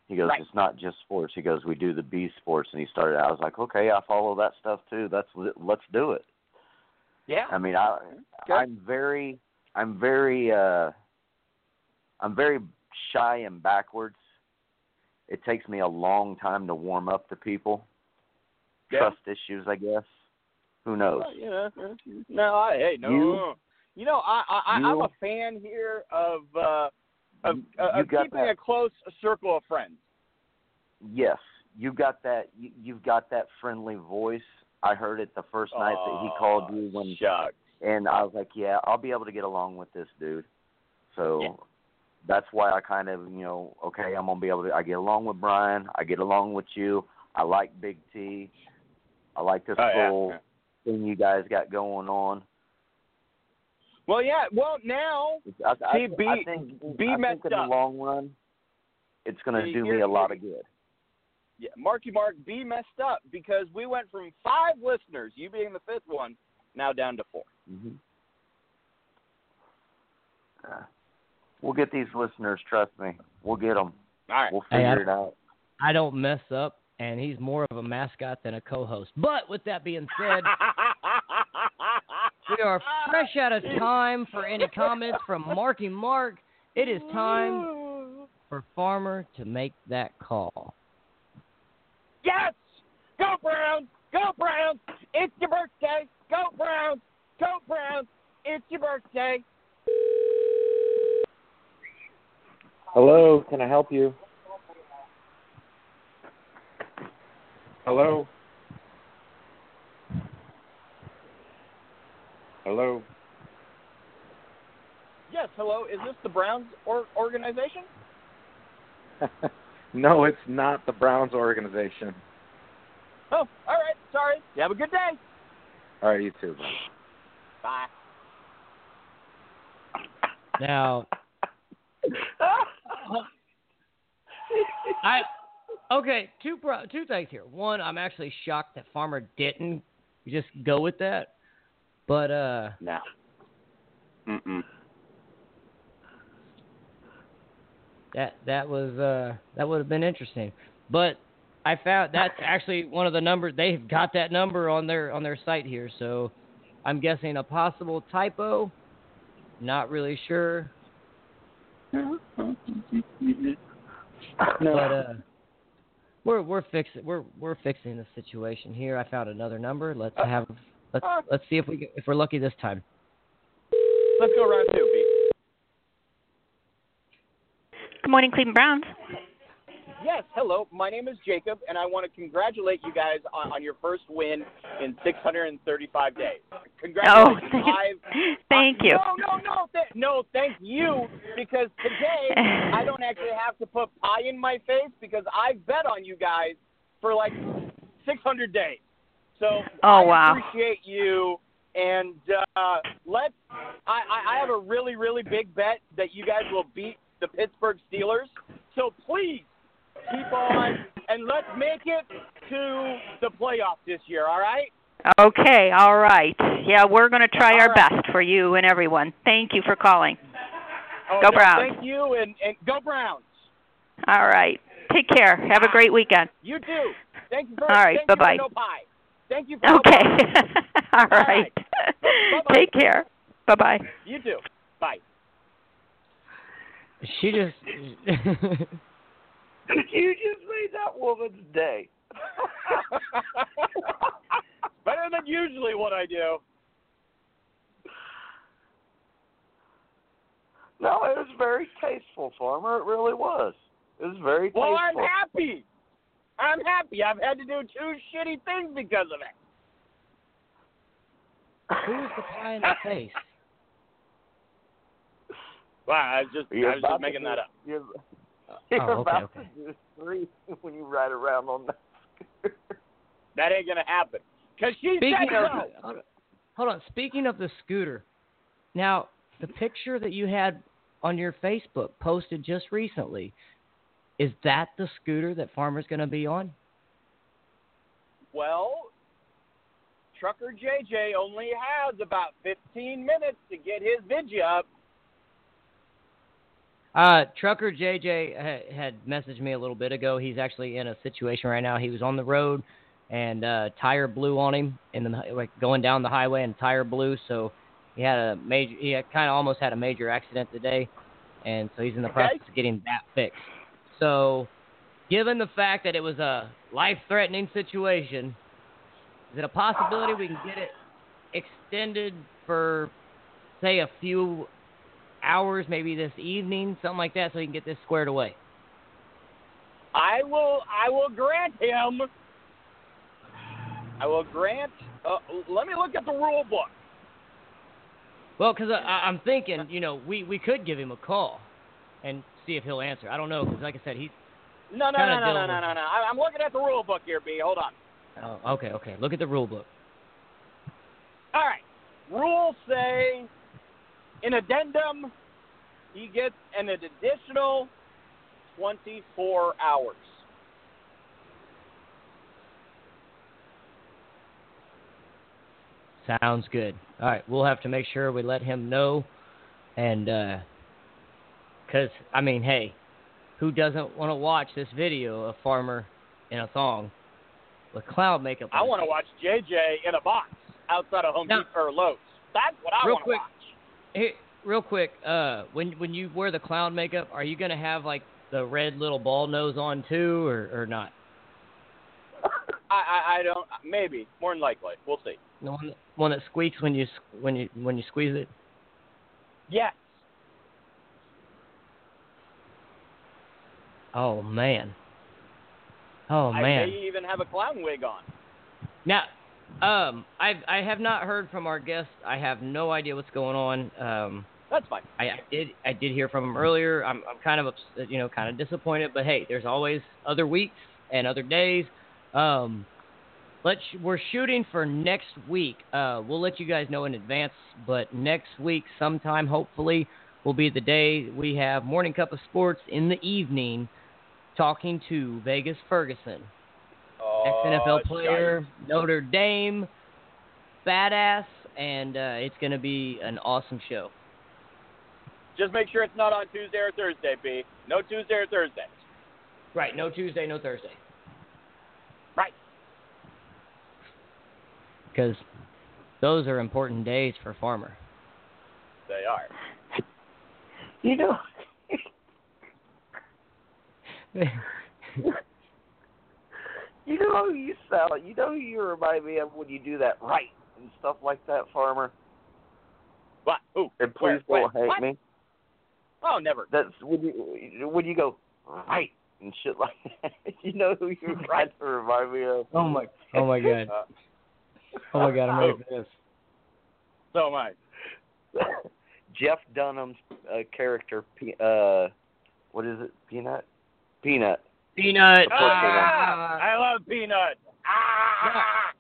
He goes, Right. "It's not just sports." He goes, "We do the B sports." And he started. I was like, "Okay, I follow that stuff too. That's let's do it." Yeah. I mean, I Okay. I'm very I'm very uh I'm very shy and backwards it takes me a long time to warm up to people. Yeah. Trust issues, I guess. Who knows? Well, you know, no, I, hey, no, You-. You know, I, I, I'm a fan here of uh, of, You- uh, of keeping that. a close circle of friends. Yes, you got that. You, you've got that friendly voice. I heard it the first night that he called you when, Shucks. and I was like, yeah, I'll be able to get along with this dude. So. That's why I kind of, you know, okay, I'm gonna be able to. I get along with Brian. I get along with you. I like Big T. I like this Oh, whole yeah. thing you guys got going on. Well, yeah. Well, now I, I, See, B- I think, B I messed think in up. the long run, it's going to See, do me a lot of good. yeah, Marky Mark be messed up because we went from five listeners, you being the fifth one, now down to four. hmm Uh, we'll get these listeners. Trust me, we'll get them. All right. We'll Hey, figure it out. I don't mess up, and he's more of a mascot than a co-host. But with that being said, we are fresh out of time for any comments from Marky Mark. It is time for Farmer to make that call. Yes! Go Browns! Go Browns! It's your birthday! Go Browns! Go Browns! It's your birthday! Hello, can I help you? Hello? Hello? Yes, hello. Is this the Browns or- organization? no, it's not the Browns organization. Oh, all right. Sorry. You have a good day. All right, you too. buddy. Bye. Now, I okay. Two pro, two things here. One, I'm actually shocked that Farmer didn't just go with that. But uh, No. Mm-mm. that that was uh that would have been interesting. But I found that's actually one of the numbers they've got that number on their on their site here. So I'm guessing a possible typo. Not really sure. But uh, we're we're fixing we're we're fixing the situation here. I found another number. Let's have let's let's see if we get, if we're lucky this time. Let's go round two, B. Good morning, Cleveland Browns. Yes, hello. My name is Jacob, and I want to congratulate you guys on, on your first win in 635 days. Congratulations. Oh, thank- thank you. No, no, no, th- no. Thank you, because today I don't actually have to put pie in my face because I bet on you guys for like 600 days. So Oh, I wow. appreciate you. And uh, let's. I, I I have a really really big bet that you guys will beat the Pittsburgh Steelers. So please keep on and let's make it to the playoffs this year. All right. Okay, all right. Yeah, we're going to try our All right. best for you and everyone. Thank you for calling. Oh, Go th- Browns. Thank you and, and go Browns. All right. Take care. Have a great weekend. You too. Thank you for All right, thank bye-bye. no. Thank you for no Okay. pie. all right. Bye-bye. Take care. Bye-bye. You too. Bye. She just you just made that woman's day. Better than usually what I do. No, it was very tasteful, Farmer. It really was. It was very tasteful. Well, I'm happy. I'm happy. I've had to do two shitty things because of it. who's the pie in the face? Wow, I was just I was just making do- that up. You're, you're Oh, okay, about okay. to do three when you ride around on that. scooter. That ain't gonna happen. Cause she Speaking said of so. hold on- hold on, speaking of the scooter, now the picture that you had on your Facebook posted just recently, is that the scooter that Farmer's going to be on? Well, Trucker JJ only has about 15 minutes to get his video up. Uh, Trucker JJ ha- had messaged me a little bit ago. He's actually in a situation right now. He was on the road, and uh, tire blew on him, and then like going down the highway, and tire blew. So he had a major. He kind of almost had a major accident today, and so he's in the Okay. process of getting that fixed. So given the fact that it was a life-threatening situation, is it a possibility we can get it extended for, say, a few hours, maybe this evening, something like that, so he can get this squared away? I will. I will grant him. I will grant. Uh, let me look at the rule book. Well, because I'm thinking, you know, we, we could give him a call and see if he'll answer. I don't know, because like I said, he's No, no, no, no, no, no, no, no. I'm looking at the rule book here, B. Hold on. Oh, okay, okay. Look at the rule book. All right. Rules say, in addendum, he gets an additional 24 hours. Sounds good. All right, we'll have to make sure we let him know, and uh, because I mean, hey, who doesn't want to watch this video of Farmer in a thong with cloud makeup? I want to watch JJ in a box outside of Home Depot or Lowe's. That's what I want to watch. Hey, real quick, uh, when when you wear the clown makeup, are you gonna have like the red little ball nose on too, or or not? I, I, I don't. Maybe more than likely. We'll see. The one that, one that squeaks when you when you when you squeeze it. Yes. Oh man. Oh man. I may even have a clown wig on. Now, um, I I have not heard from our guest. I have no idea what's going on. Um, That's fine. I, I did I did hear from him earlier. I'm I'm kind of upset, you know, kind of disappointed. But hey, there's always other weeks and other days. Um, let's we're shooting for next week. Uh, we'll let you guys know in advance. But next week, sometime, hopefully, will be the day we have morning cup of sports in the evening, talking to Vagas Ferguson ex NFL Oh, player, Notre Dame, badass, and uh, it's going to be an awesome show. Just make sure it's not on Tuesday or Thursday, B. No Tuesday or Thursday. Right, no Tuesday, no Thursday. Right. Because those are important days for Farmer. They are. You know, you know who you sound. You know who you remind me of when you do that right and stuff like that, Farmer. What? Who? And Where? please don't hate me. Oh, never. That's when you when you go right and shit like that. you know who you right to remind me of. Oh my, oh my God, Uh, oh my God, I'm ready for this. so am I. Jeff Dunham's uh, character, Pe- uh, what is it? Peanut. Peanut. Peanut. Of course they don't. Ah, I love peanuts. Ah!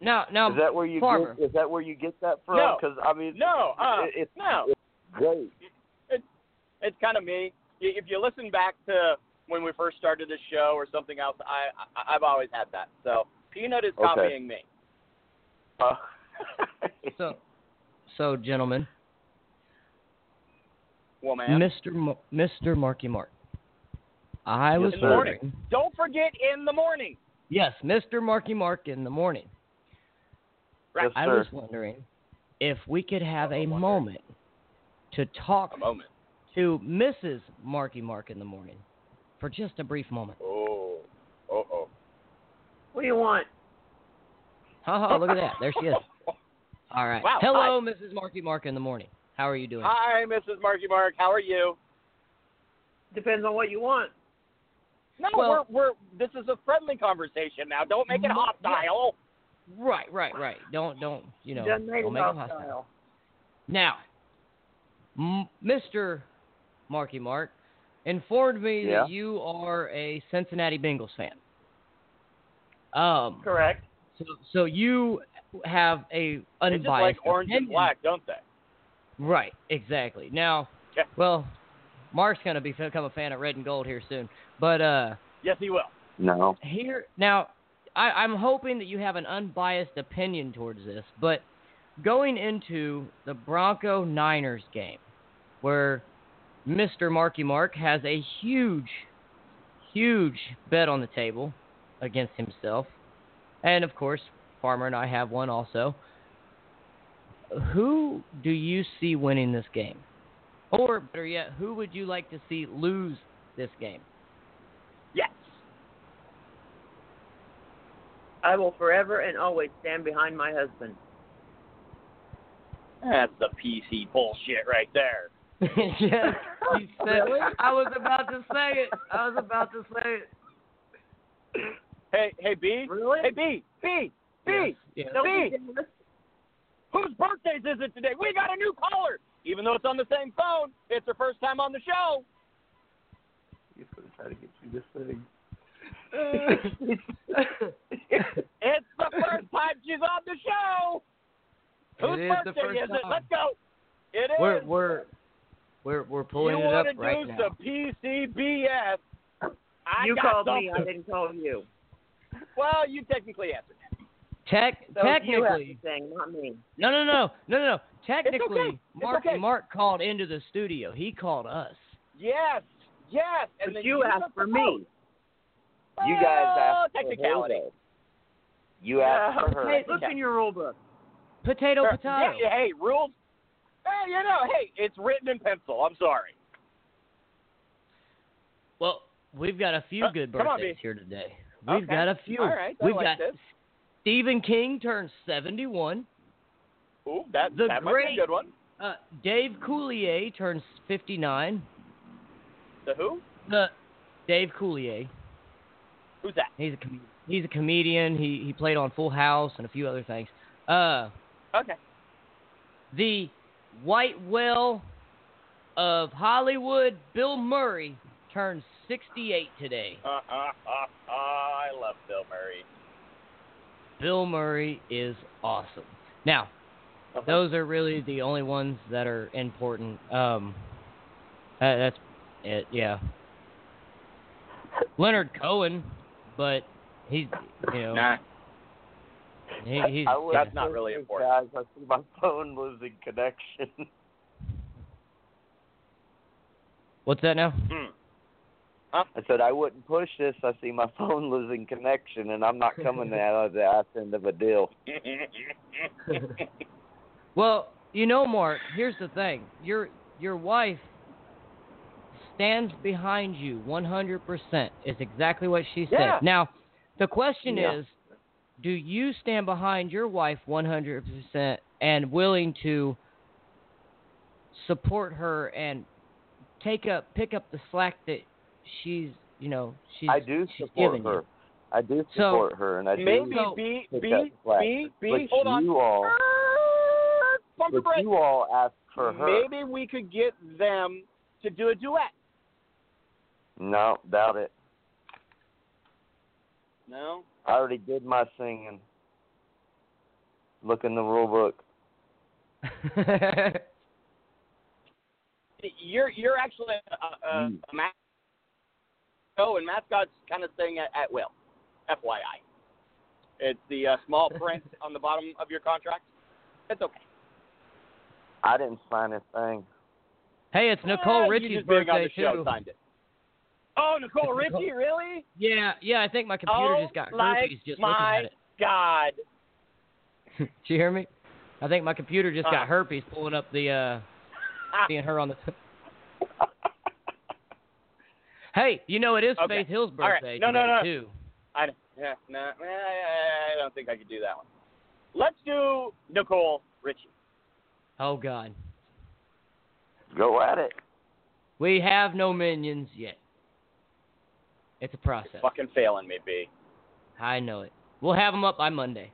no. now, is that where you Farmer. get? Is that where you get that from? No. Because I mean, No, uh, it, it's no. it's great. It's kind of me. If you listen back to when we first started this show or something else, I, I I've always had that. So Peanut is Okay. copying me. Uh, So, so gentlemen, Woman. Mr. Mo- Mr. Marky Mark, I was in the morning. wondering. Don't forget in the morning. Yes, Mr. Marky Mark in the morning. Yes, I was wondering if we could have a moment to talk A moment. to Mrs. Marky Mark in the morning for just a brief moment. Oh. Uh oh. What do you want? Ha ha! look at that. There she is. All right. Wow, Hello, Mrs. Marky Mark in the morning. How are you doing? Hi, Mrs. Marky Mark. How are you? Depends on what you want. No, Well- we're we're. This is a friendly conversation now. Don't make it hostile. Right, right, right. Don't, don't, you know, Doesn't make don't make it hostile. hostile. Now, M- Mr. Marky Mark informed me Yeah. that you are a Cincinnati Bengals fan. Um, Correct. so, so you have a They just like orange and black, don't they? Right, exactly. Now, Yeah. well, Mark's gonna be become a fan of red and gold here soon, but uh, Yes, he will. No. here now I, I'm hoping that you have an unbiased opinion towards this, but going into the Bronco Niners game, where Mr. Marky Mark has a huge, huge bet on the table against himself, and of course Farmer and I have one also. Who do you see winning this game? Or better yet, who would you like to see lose this game? Yes. I will forever and always stand behind my husband. That's the PC bullshit right there. yes, you said. I was about to say it. I was about to say it. Hey, hey, B. Really? Hey, B. B. B. Yes. B. Whose birthdays is it today? We got a new caller. Even though it's on the same phone, it's her first time on the show. He's gonna try to get you this thing. It's the first time she's on the show. Whose It is the birthday first is it? time. Let's go. It is. We're we're we're we're pulling you it up want to do some PCBS? I you got called something. me. I didn't call you. Well, you technically answered. Tech So you have technically, to sing, not me. no, no, no, no, no, no. Technically, okay. It's Mark okay. Mark called into the studio. He called us. Yes, yes. And But then you took asked for phone. me. You guys Oh, asked for her, technicality. You asked for her. Hey, look in your rule book. Potato, Sure. potato. Yeah, yeah, hey, rules. Hey, you know, hey, it's written in pencil. I'm sorry. Well, we've got a few Uh, good come on, birthdays here today. We've Okay. got a few. All right, I we've like got this. Stephen King turns 71. Ooh, that The that might be great- a good one. Uh, Dave Coulier turns 59. The who? The Dave Coulier. Who's that? He's a com- he's a comedian. He he played on Full House and a few other things. Uh, Okay. the white whale of Hollywood, Bill Murray, turns 68 today. Uh, uh, uh, uh, I love Bill Murray. Bill Murray is awesome. Now, those are really the only ones that are important. Um, uh, that's it. Yeah. Leonard Cohen, but he's you know Nah. he, he's I would That's not really this, important. Guys, I see my phone losing connection. what's that now? Hmm. Uh-huh. I said I wouldn't push this. I see my phone losing connection, and I'm not coming out of the ass end of a deal. Well, you know, Mark. Here's the thing: your your wife stands behind you 100%. Is exactly what she said. Yeah. Now, the question Yeah. is, do you stand behind your wife 100% and willing to support her and take up pick up the slack that she's you know she's I do she's support giving her. you? I do So, support her, and I think Maybe do B, pick B, up slack. B, B, but hold on. you all, Pump the but brakes. you all asked for her. Maybe we could get them to do a duet. No, doubt it. No? I already did my singing. Look in the rule book. You're you're actually a, a, Mm. a mascot. Oh, and mascot's kind of thing at, at will. FYI. It's the uh, small print on the bottom of your contract. It's okay. I didn't sign a thing. hey, it's Nicole you Richie's just being on birthday the show too. signed it. Oh, Nicole Richie, really? Yeah, yeah. I think my computer oh, just got my, herpes just my looking at it. God. Did you hear me? I think my computer just Uh. got herpes pulling up the uh seeing her on the Hey, you know it is Okay. Faith Hill's All right. birthday No, no, no. too. I yeah, no, eh, I don't think I could do that one. Let's do Nicole Richie. Oh god. Go at it. We have no minions yet. It's a process. Fucking failing me, B. I know it. We'll have them up by Monday.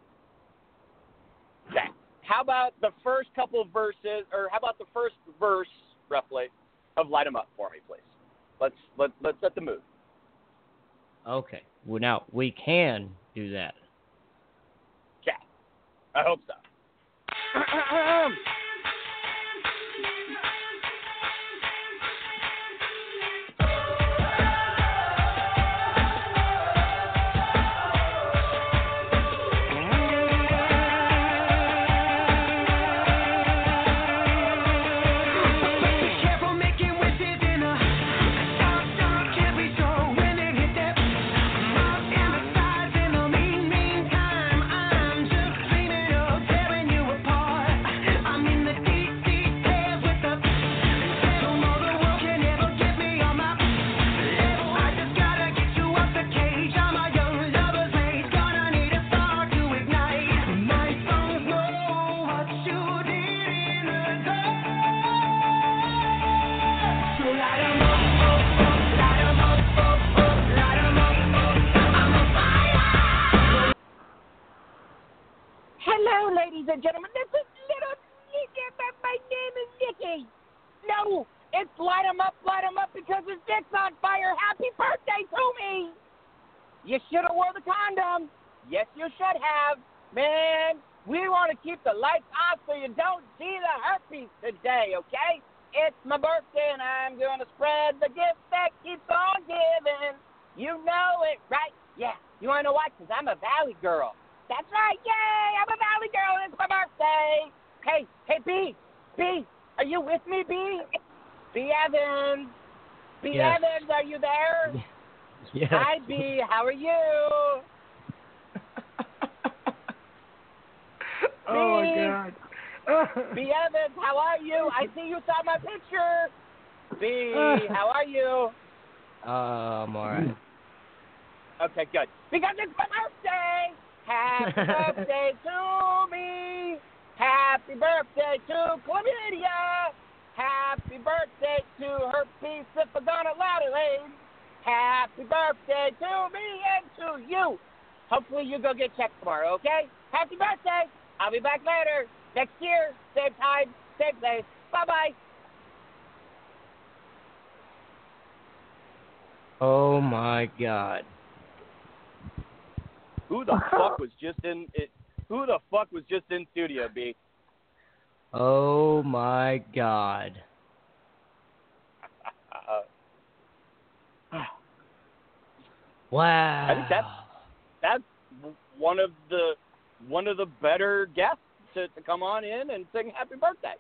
Okay. How about the first couple of verses, or how about the first verse, roughly, of "Light 'Em Up" for me, please? Let's let let's set the mood. Okay. Well, now we can do that. Okay. I hope so. birthday to me and to you. Hopefully you go get checked tomorrow, okay? Happy birthday. I'll be back later. Next year. Same time, same place. Bye-bye. Oh my god. Who the fuck was just in it? Who the fuck was just in studio, B? Oh my god. Wow. I think that's that's one of the one of the better guests to, to come on in and sing happy birthday.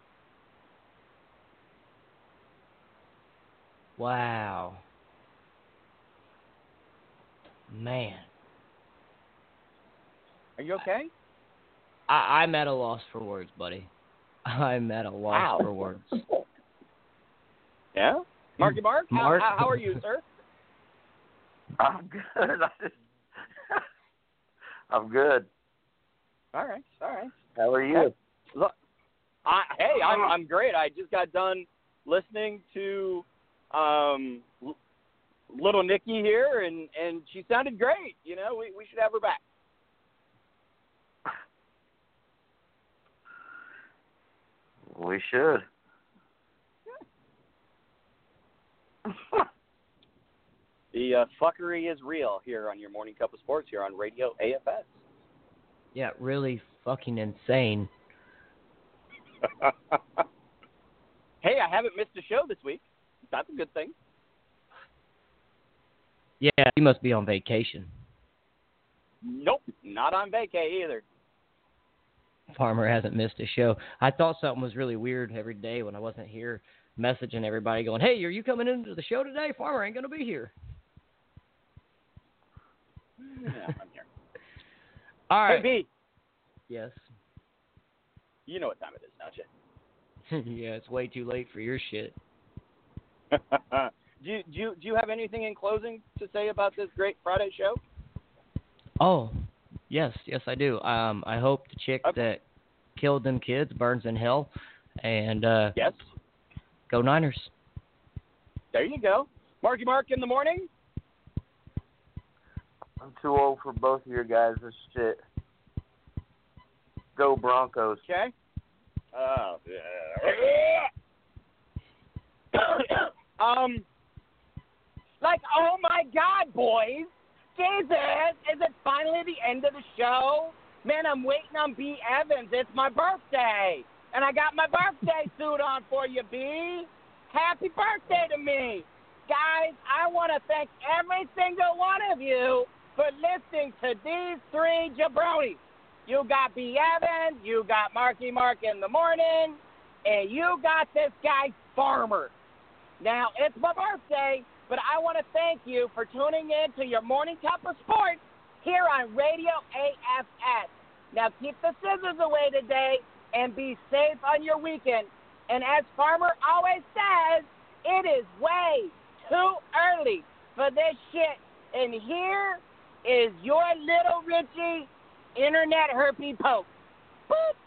Wow. Man. Are you okay? I, I'm at a loss for words, buddy. I'm at a loss Wow. for words. Yeah, Marky Mark. How, Mark? how, how are you, sir? I'm good. Just, I'm good. All right, all right. How are you? Look, I, hey, I'm I'm great. I just got done listening to um little Nikki here, and and she sounded great. You know, we we should have her back. We should. The uh, fuckery is real here on your morning cup of sports here on Radio AFS. Yeah, really fucking insane. hey, I haven't missed a show this week. That's a good thing. Yeah, you must be on vacation. Nope, not on vacay either. Farmer hasn't missed a show. I thought something was really weird every day when I wasn't here, messaging everybody going, "Hey, are you coming into the show today? Farmer ain't gonna be here." Yeah, I'm here. All right. Hey, B, Yes. you know what time it is, don't you? yeah, it's way too late for your shit. do you, do you do you have anything in closing to say about this great Friday show? Oh, yes, yes, I do. Um, I hope the chick that killed them kids burns in hell, and uh, Yes. go Niners. There you go. Marky Mark in the morning. I'm too old for both of your guys' this shit. Go Broncos. Okay. Oh. yeah. um. Like, oh my God, boys! Jesus, is it finally the end of the show? Man, I'm waiting on B Evans. It's my birthday, and I got my birthday suit on for you, B. Happy birthday to me, guys! I want to thank every single one of you for listening to these three jabronis. You got B. Evans, you got Marky Mark in the morning, and you got this guy Farmer. Now, it's my birthday, but I want to thank you for tuning in to your morning cup of sports here on Radio AFS. Now, keep the scissors away today and be safe on your weekend. And as Farmer always says, it is way too early for this shit. And here is your little Richie internet herpy poke. Boop.